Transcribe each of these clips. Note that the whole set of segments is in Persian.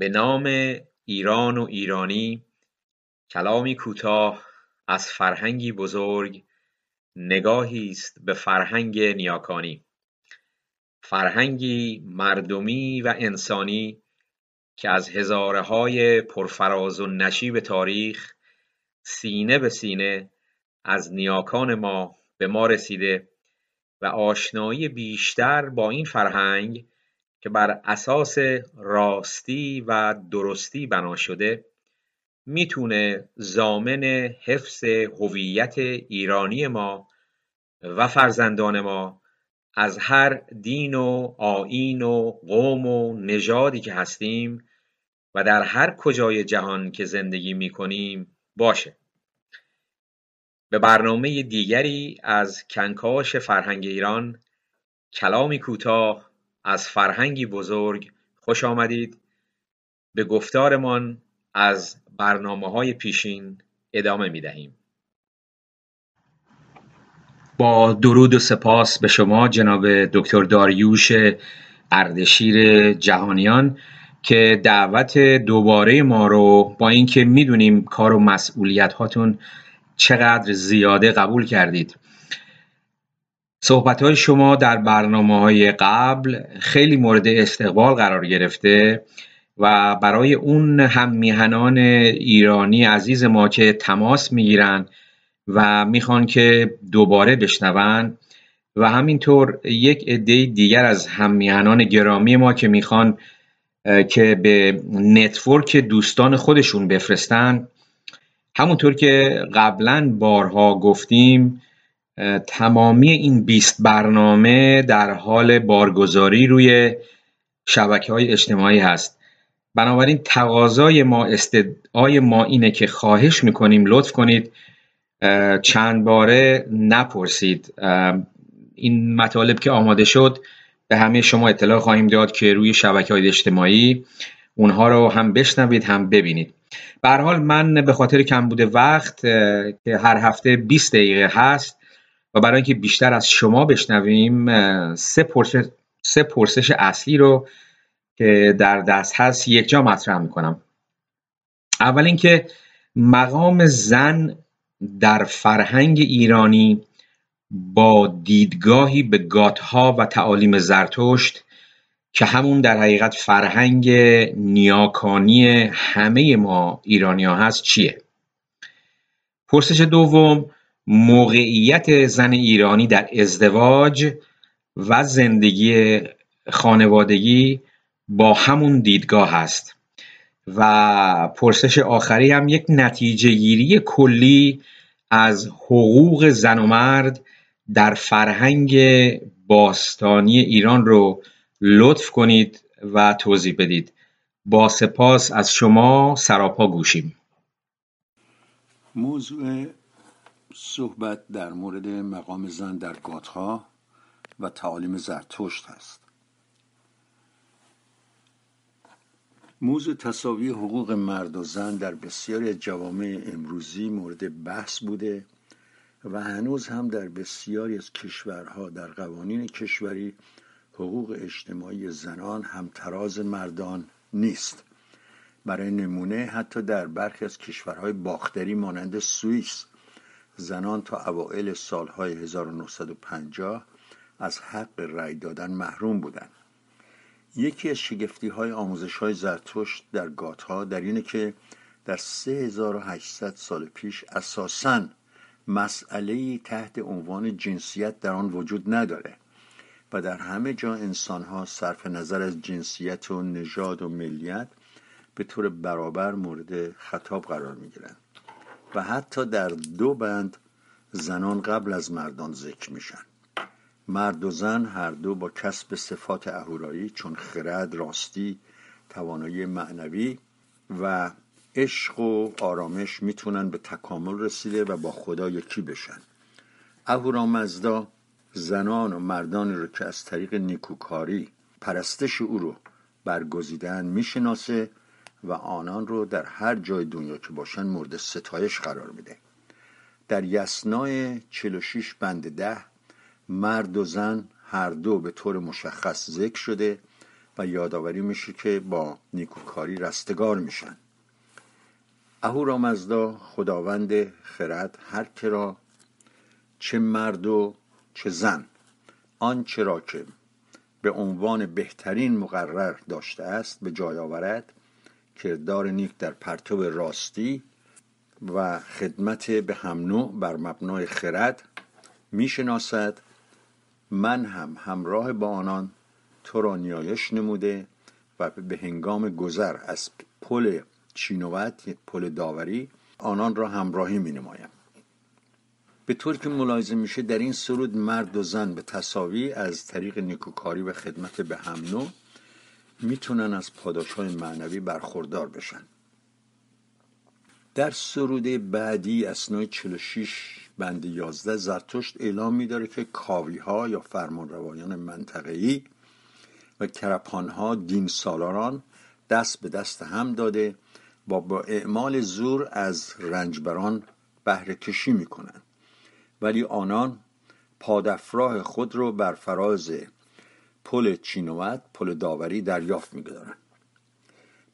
به نام ایران و ایرانی کلامی کوتاه از فرهنگی بزرگ نگاهی است به فرهنگ نیاکانی. فرهنگی مردمی و انسانی که از هزارههای پرفراز و نشیب تاریخ سینه به سینه از نیاکان ما به ما رسیده و آشنایی بیشتر با این فرهنگ که بر اساس راستی و درستی بنا شده می‌تونه ضامن حفظ هویت ایرانی ما و فرزندان ما از هر دین و آیین و قوم و نژادی که هستیم و در هر کجای جهان که زندگی می‌کنیم باشه. به برنامه دیگری از کنکاش فرهنگ ایران کلامی کوتاه از فرهنگی بزرگ خوش آمدید. به گفتارمان از برنامه های پیشین ادامه می دهیم با درود و سپاس به شما جناب دکتر داریوش اردشیر جهانیان که دعوت دوباره ما رو با اینکه می‌دونیم کار و مسئولیت هاتون چقدر زیاده قبول کردید. صحبت های شما در برنامه های قبل خیلی مورد استقبال قرار گرفته و برای اون هم میهنان ایرانی عزیز ما که تماس می‌گیرن و می‌خوان که دوباره بشنون و همینطور یک عده دیگر از هم گرامی ما که می‌خوان که به نتورک دوستان خودشون بفرستن. همونطور که قبلا بارها گفتیم تمامی این 20 برنامه در حال بارگذاری روی شبکه های اجتماعی هست. بنابراین تقاضای ما استدعای ما اینه که خواهش می‌کنیم لطف کنید چند باره نپرسید. این مطالب که آماده شد به همه شما اطلاع خواهیم داد که روی شبکه های اجتماعی اونها رو هم بشنوید هم ببینید. به حال من به خاطر کم بوده وقت که هر هفته 20 دقیقه هست و برای اینکه بیشتر از شما بشنویم سه پرسش, سه پرسش اصلی رو که در دست هست یک جا مطرح می‌کنم اول اینکه مقام زن در فرهنگ ایرانی با دیدگاهی به گاتها و تعالیم زرتشت که همون در حقیقت فرهنگ نیاکانی همه ما ایرانی ها هست چیه؟ پرسش دوم موقعیت زن ایرانی در ازدواج و زندگی خانوادگی با همون دیدگاه هست و پرسش آخری هم یک نتیجه گیری کلی از حقوق زن و مرد در فرهنگ باستانی ایران رو لطف کنید و توضیح بدید. با سپاس از شما سراپا گوشیم. موضوع صحبت در مورد مقام زن در گاتها و تعالیم زرتشت است موضوع تصاوی حقوق مرد و زن در بسیاری از جوامع امروزی مورد بحث بوده و هنوز هم در بسیاری از کشورها در قوانین کشوری حقوق اجتماعی زنان همتراز مردان نیست. برای نمونه حتی در برخی از کشورهای باختری مانند سوئیس زنان تا اوائل سالهای 1950 حق رأی دادن محروم بودند. یکی از شگفتی های آموزش های زرتشت در گاتها در اینه که در 3800 سال پیش اساساً مسئله تحت عنوان جنسیت در آن وجود نداره و در همه جا انسان ها صرف نظر از جنسیت و نژاد و ملیت به طور برابر مورد خطاب قرار می گیرند و حتی در دو بند زنان قبل از مردان ذکر میشن. مرد و زن هر دو با کسب صفات اهورایی چون خرد راستی توانایی معنوی و عشق و آرامش می‌تونن به تکامل رسیده و با خدا یکی بشن. اهورامزدا زنان و مردانی رو که از طریق نیکوکاری پرستش او رو برگزیدن می‌شناسه و آنان رو در هر جای دنیا که باشن مورد ستایش قرار میده. در یسنای 46 بند ده مرد و زن هر دو به طور مشخص ذکر شده و یادآوری میشه که با نیکوکاری رستگار میشن. اهورامزدا خداوند خرد هر کرا چه مرد و چه زن آنچه را که به عنوان بهترین مقرر داشته است به جای آورد کردار نیک در پرتو راستی و خدمت به هم نوع بر مبنای خرد می‌شناسد. من هم همراه با آنان تو را نیایش نموده و به هنگام گذر از پل چینوت پل داوری آنان را همراهی می نمایم به طور که ملاحظه میشه در این سرود مرد و زن به تصاوی از طریق نیکوکاری و خدمت به هم نوع می‌تونن از پاداش های معنوی برخوردار بشن. در سرود بعدی اسنای 46 بند 11 زرتشت اعلام میداره که کاوی ها یا فرمانروایان منطقه‌ای و کرپان ها دین سالاران دست به دست هم داده و با اعمال زور از رنجبران بهره کشی می‌کنند ولی آنان پادفراه خود رو بر فراز پل چینوت پل داوری دریافت می‌گذارند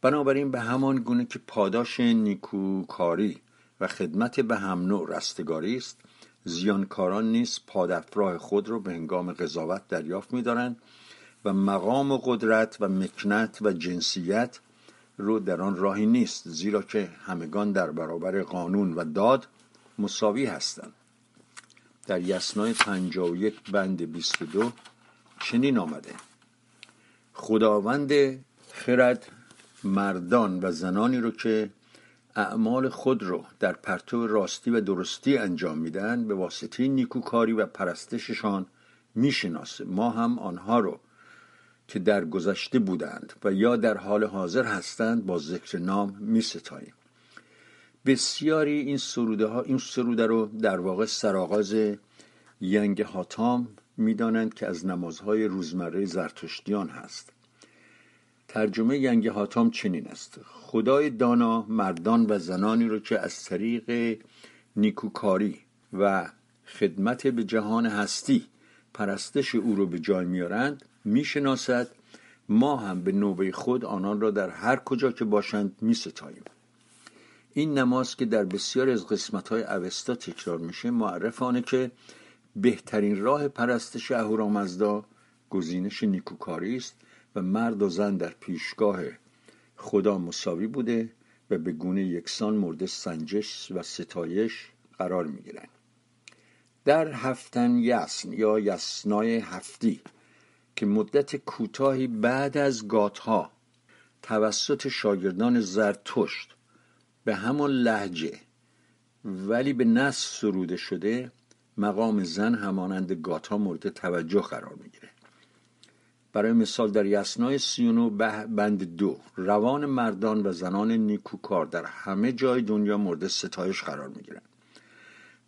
بنابراین به همان گونه که پاداش نیکوکاری و خدمت به هم نوع رستگاری است زیانکاران نیز پادفراه خود را به هنگام قضاوت دریافت می‌دارند و مقام و قدرت و مکنت و جنسیت رو در آن راهی نیست زیرا که همگان در برابر قانون و داد مساوی هستند. در یسنای 51 بند 22 چنین آمده. خداوند خرد مردان و زنانی رو که اعمال خود رو در پرتو راستی و درستی انجام میدن به واسطه نیکوکاری و پرستششان می‌شناسه. ما هم آنها رو که در گذشته بودند و یا در حال حاضر هستند با ذکر نام میستاییم. بسیاری این سروده ها این سروده رو در واقع سرآغاز ینگ هاتام می‌دانند که از نمازهای روزمره زرتشتیان هست. ترجمه ینگ هاتام چنین است. خدای دانا مردان و زنانی رو که از طریق نیکوکاری و خدمت به جهان هستی پرستش او رو به جای میارند می‌شناسد. ما هم به نوبه خود آنان را در هر کجا که باشند میستاییم. این نماز که در بسیار از قسمت های اوستا تکرار میشه معرف آنه که بهترین راه پرستش اهورامزدا گزینش نیکوکاری است و مرد و زن در پیشگاه خدا مساوی بوده و به گونه یکسان مورد سنجش و ستایش قرار می گیرن. در هفتن یسن یا یسنای هفتی که مدت کوتاهی بعد از گاتها توسط شاگردان زرتشت به همان لحجه ولی به نص سروده شده مقام زن همانند گاتا مورد توجه قرار می‌گیره. برای مثال در یسنای سیونو بند دو روان مردان و زنان نیکوکار در همه جای دنیا مورد ستایش قرار می‌گیرند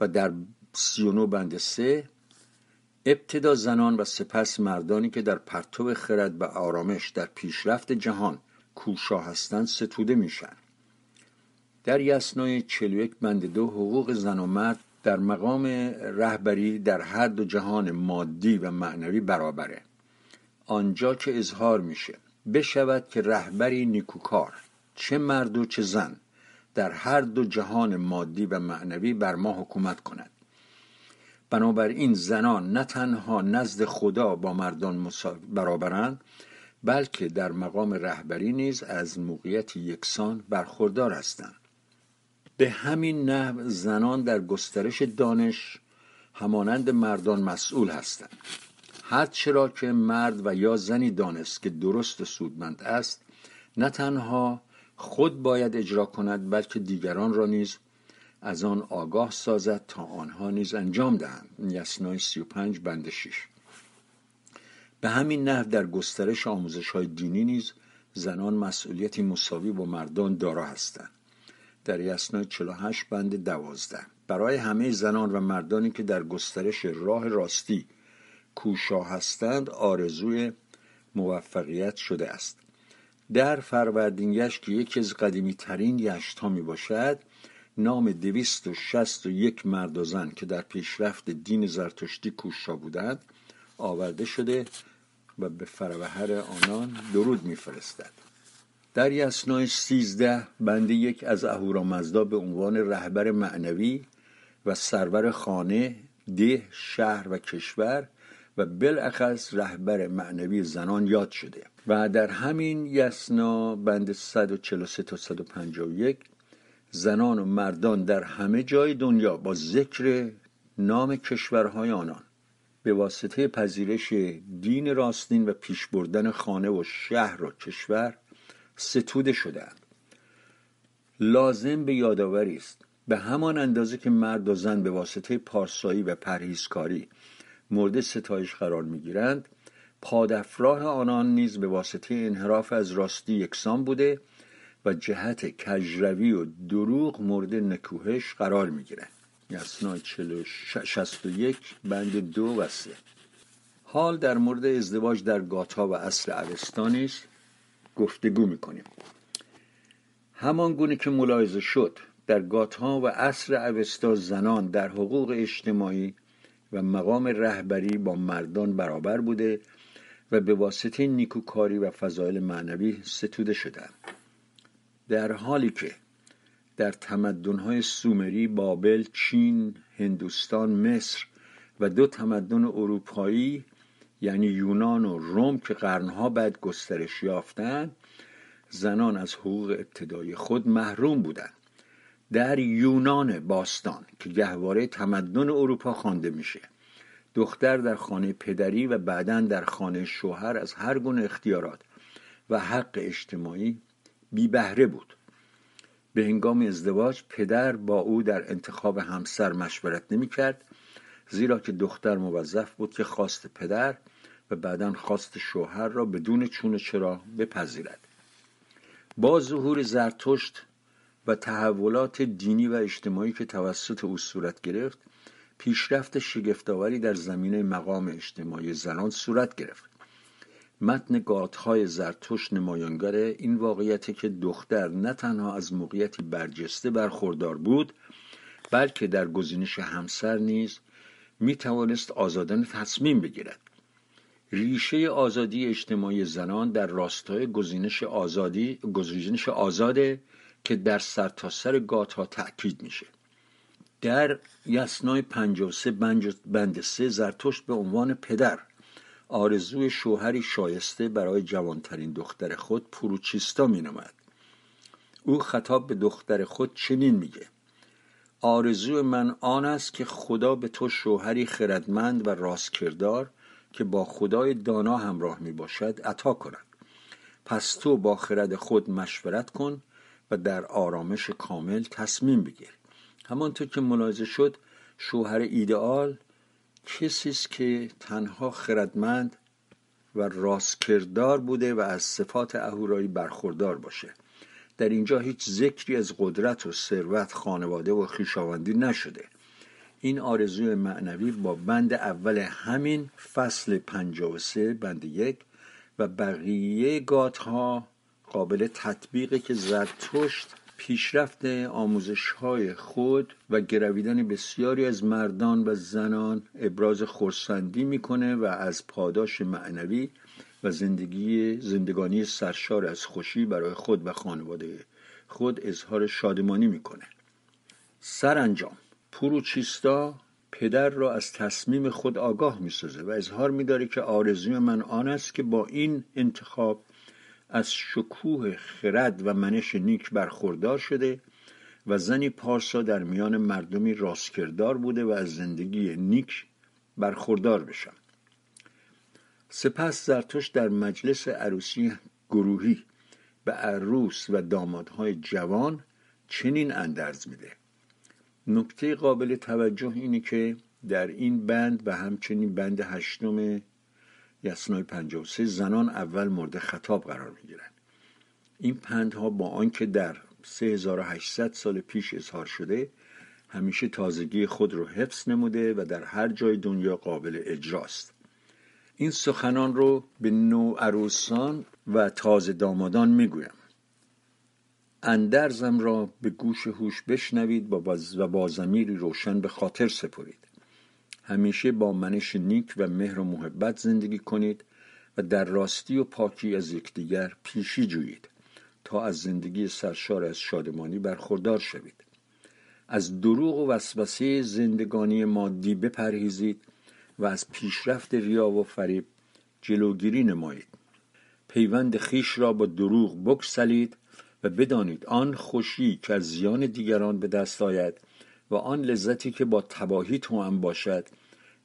و در سیونو بند سه ابتدا زنان و سپس مردانی که در پرتو خرد و آرامش در پیشرفت جهان کوشا هستند ستوده میشن. در یسنای 41 بند دو حقوق زن و مرد در مقام رهبری در هر دو جهان مادی و معنوی برابره. آنجا که اظهار میشه؟ بشود که رهبری نیکوکار چه مرد و چه زن در هر دو جهان مادی و معنوی بر ما حکومت کند. بنابراین زنان نه تنها نزد خدا با مردان برابرند بلکه در مقام رهبری نیز از موقعیت یکسان برخوردار هستند. به همین نحو زنان در گسترش دانش همانند مردان مسئول هستند. هر چرا که مرد و یا زنی دانست که درست و سودمند است نه تنها خود باید اجرا کند بلکه دیگران را نیز از آن آگاه سازد تا آنها نیز انجام دهند. یسنای 35 بند 6 به همین نحو در گسترش آموزش های دینی نیز زنان مسئولیتی مساوی با مردان دارا هستند. در یسنای 48 بند 12 برای همه زنان و مردانی که در گسترش راه راستی کوشا هستند آرزوی موفقیت شده است. در فروردین یشت که یکی از قدیمی ترین یشت می باشد نام دویست و شست و یک مرد و زن که در پیشرفت دین زرتشتی کوشا بودند آورده شده و به فروهر آنان درود میفرستد. در یسنای سیزده بند یک از اهورامزدا به عنوان رهبر معنوی و سرور خانه ده شهر و کشور و بالاخص رهبر معنوی زنان یاد شده. و در همین یسنا بند 143 تا 151 زنان و مردان در همه جای دنیا با ذکر نام کشورهای آنان به واسطه پذیرش دین راستین و پیش بردن خانه و شهر و کشور ستوده شدهاند. لازم به یادآوری است. به همان اندازه که مرد و زن به واسطه پارسایی و پرهیزکاری مورد ستایش قرار می‌گیرند پادافراه آنان نیز به واسطه انحراف از راستی یکسان بوده و جهت کجروی و دروغ مورد نکوهش قرار می‌گیرند. یسنا 61 بند دو و سه. حال در مورد ازدواج در گاتا و اصل اوستا گفتگو می‌کنیم. همان گونه که ملاحظه شد در گاتا و اصر اوستا زنان در حقوق اجتماعی و مقام رهبری با مردان برابر بوده و به واسطه نیکوکاری و فضایل معنوی ستوده شدند. در حالی که در تمدنهای سومری، بابل، چین، هندوستان، مصر و دو تمدن اروپایی یعنی یونان و روم که قرنها بعد گسترش یافتند زنان از حقوق ابتدایی خود محروم بودند. در یونان باستان که گهواره تمدن اروپا خوانده میشه. دختر در خانه پدری و بعدا در خانه شوهر از هر گونه اختیارات و حق اجتماعی بی بهره بود. به هنگام ازدواج پدر با او در انتخاب همسر مشورت نمی کرد زیرا که دختر موظف بود که خواست پدر و بعدا خواست شوهر را بدون چون چرا بپذیرد. با ظهور زرتشت و تحولات دینی و اجتماعی که توسط او صورت گرفت پیشرفت شگفتآوری در زمینه مقام اجتماعی زنان صورت گرفت. متن گاتهای زرتوش نمایانگر این واقعیت که دختر نه تنها از موقعیتی برجسته برخوردار بود بلکه در گزینش همسر نیز می توانست آزادانه تصمیم بگیرد ریشه آزادی اجتماعی زنان در راستای گزینش آزادی گزینش آزاده که در سرتاسر سر گات ها تأکید میشه در یسنای 53 بند سه زرتشت به عنوان پدر آرزوی شوهری شایسته برای جوانترین دختر خود پروچیستا می نمد. او خطاب به دختر خود چنین میگه آرزوی من آن است که خدا به تو شوهری خردمند و راستکردار که با خدای دانا همراه می باشد عطا کند. پس تو با خرد خود مشورت کن و در آرامش کامل تصمیم بگیر. همانطور که ملاحظه شد شوهر ایدئال کسی است که تنها خردمند و راستکردار بوده و از صفات اهورایی برخوردار باشه. در اینجا هیچ ذکری از قدرت و ثروت خانواده و خویشاوندی نشده. این آرزوی معنوی با بند اول همین فصل 53 بند یک و بقیه گات ها قابل تطبیقه که زرتشت پیشرفت آموزش های خود و گرویدن بسیاری از مردان و زنان ابراز خورسندی می‌کنه و از پاداش معنوی و زندگی زندگانی سرشار از خوشی برای خود و خانواده خود اظهار شادمانی می‌کنه. سرانجام پروچیستا پدر را از تصمیم خود آگاه می‌سازه و اظهار میداره که آرزوی من آن است که با این انتخاب از شکوه خرد و منش نیک برخوردار شده و زنی پارسا در میان مردمی راستکردار بوده و از زندگی نیک برخوردار بشم. سپس زرتوش در مجلس عروسی گروهی به عروس و دامادهای جوان چنین اندرز میده. نکته قابل توجه اینه که در این بند و همچنین بند هشتم یسنای 53 زنان اول مورد خطاب قرار می گیرند این پندها با آنکه در 3800 سال پیش اظهار شده همیشه تازگی خود رو حفظ نموده و در هر جای دنیا قابل اجراست این سخنان رو به نو عروسان و تازه دامادان می‌گویم. اندرزم را به گوش هوش بشنوید و با زمیری روشن به خاطر سپرید. همیشه با منش نیک و مهر و محبت زندگی کنید و در راستی و پاکی از یکدیگر پیشی جویید تا از زندگی سرشار از شادمانی برخوردار شوید. از دروغ و وسوسه زندگانی مادی بپرهیزید و از پیشرفت ریا و فریب جلوگیری نمایید. پیوند خیش را با دروغ بکسلید و بدانید آن خوشی که از زیان دیگران به دست آید و آن لذتی که با تباهی توأم باشد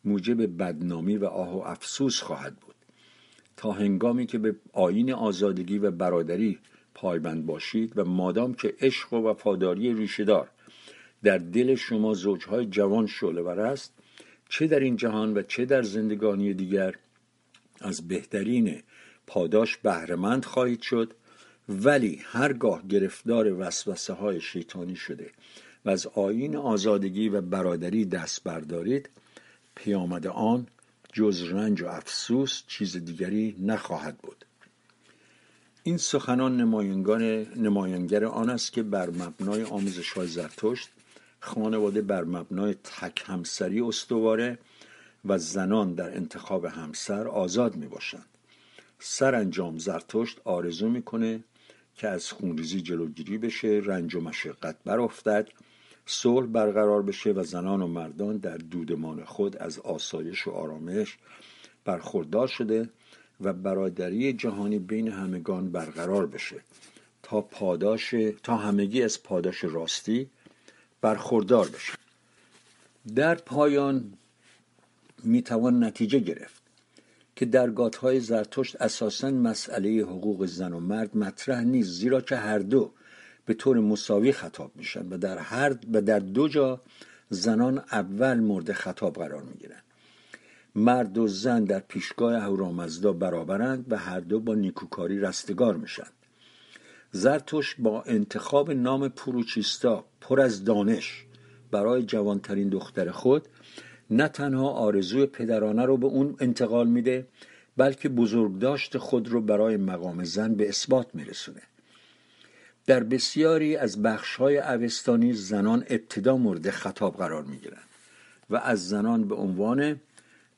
موجب بدنامی و آه و افسوس خواهد بود. تا هنگامی که به آین آزادگی و برادری پایبند باشید و مادام که عشق و وفاداری ریشهدار در دل شما زوجهای جوان شعله ور است چه در این جهان و چه در زندگانی دیگر از بهترین پاداش بهرهمند خواهید شد ولی هرگاه گرفتار وسوسه های شیطانی شده و از آین آزادگی و برادری دست بردارید پیامد آن جز رنج و افسوس چیز دیگری نخواهد بود. این سخنان نماینگر آن است که بر مبنای آموزش های زرتشت خانواده بر مبنای تک همسری استواره و زنان در انتخاب همسر آزاد می باشند سرانجام زرتشت آرزو می‌کنه که از خونریزی جلوگیری بشه رنج و مشقت برافتد صلح برقرار بشه و زنان و مردان در دودمان خود از آسایش و آرامش برخوردار شده و برادری جهانی بین همگان برقرار بشه تا پاداش تا همگی از پاداش راستی برخوردار بشه. در پایان می‌توان نتیجه گرفت که در های زرتشت اساسا مسئله حقوق زن و مرد مطرح نیست زیرا که هر دو به طور مساوی خطاب میشن و در هر و در دو جا زنان اول مورد خطاب قرار می‌گیرن. مرد و زن در پیشگاه اهورامزدا برابرند و هر دو با نیکوکاری رستگار میشن. زرتوش با انتخاب نام پروچیستا پر از دانش برای جوانترین دختر خود نه تنها آرزوی پدرانه رو به اون انتقال میده بلکه بزرگداشت خود رو برای مقام زن به اثبات میرسونه. در بسیاری از بخشهای اوستانی زنان ابتدا مورد خطاب قرار می‌گیرند و از زنان به عنوان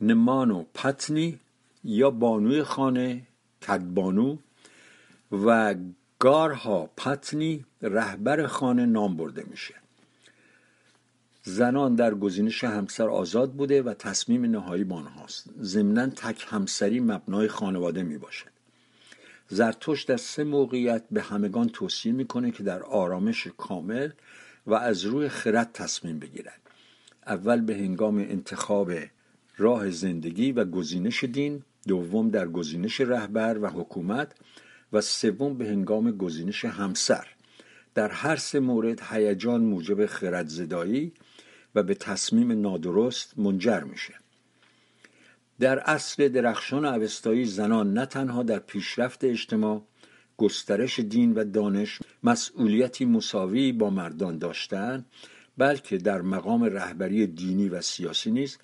نمانو پتنی یا بانوی خانه کدبانو و گارها پتنی رهبر خانه نام برده میشه. زنان در گزینش همسر آزاد بوده و تصمیم نهایی با آنهاست. ضمنا تک همسری مبنای خانواده می باشد زرتوش در سه موقعیت به همگان توصیه می‌کنه که در آرامش کامل و از روی خرد تصمیم بگیرند اول به هنگام انتخاب راه زندگی و گزینش دین دوم در گزینش رهبر و حکومت و سوم به هنگام گزینش همسر. در هر سه مورد هیجان موجب خرد زدایی و به تصمیم نادرست منجر میشه. در اصل درخشان اوستایی زنان نه تنها در پیشرفت اجتماع گسترش دین و دانش مسئولیتی مساوی با مردان داشتند بلکه در مقام رهبری دینی و سیاسی نیز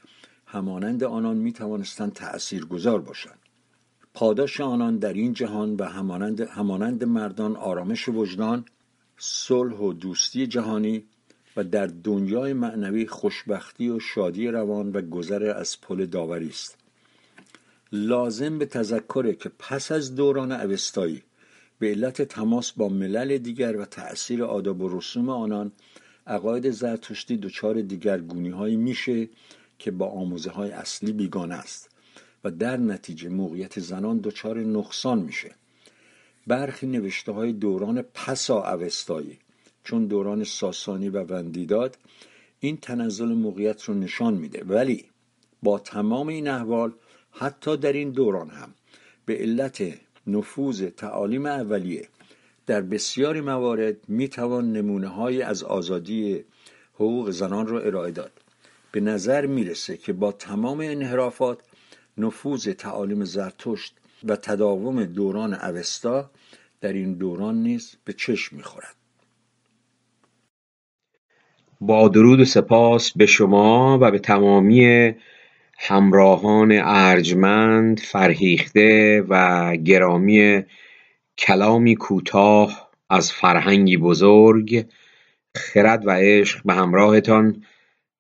همانند آنان می توانستند تأثیر گذار باشند. پاداش آنان در این جهان و همانند, همانند مردان آرامش وجدان صلح و دوستی جهانی و در دنیای معنوی خوشبختی و شادی روان و گذر از پل داوری است. لازم به تذکره که پس از دوران اوستایی به علت تماس با ملل دیگر و تأثیر آداب و رسوم آنان عقاید زرتشتی دچار دیگرگونی هایی میشه که با آموزه های اصلی بیگانه است و در نتیجه موقعیت زنان دچار نقصان میشه. برخی نوشته های دوران پسا اوستایی چون دوران ساسانی و وندیداد این تنزل موقعیت رو نشان میده. ولی با تمام این احوال حتی در این دوران هم. به علت نفوذ تعالیم اولیه در بسیاری موارد می‌توان نمونه های از آزادی حقوق زنان را ارائه داد. به نظر می‌رسه که با تمام انحرافات نفوذ تعالیم زرتشت و تداوم دوران اوستا در این دوران نیز به چشم می‌خورد. با درود و سپاس به شما و به تمامی همراهان ارجمند فرهیخته و گرامی کلامی کوتاه از فرهنگی بزرگ خرد و عشق به همراهتان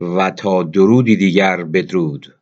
و تا درودی دیگر بدرود.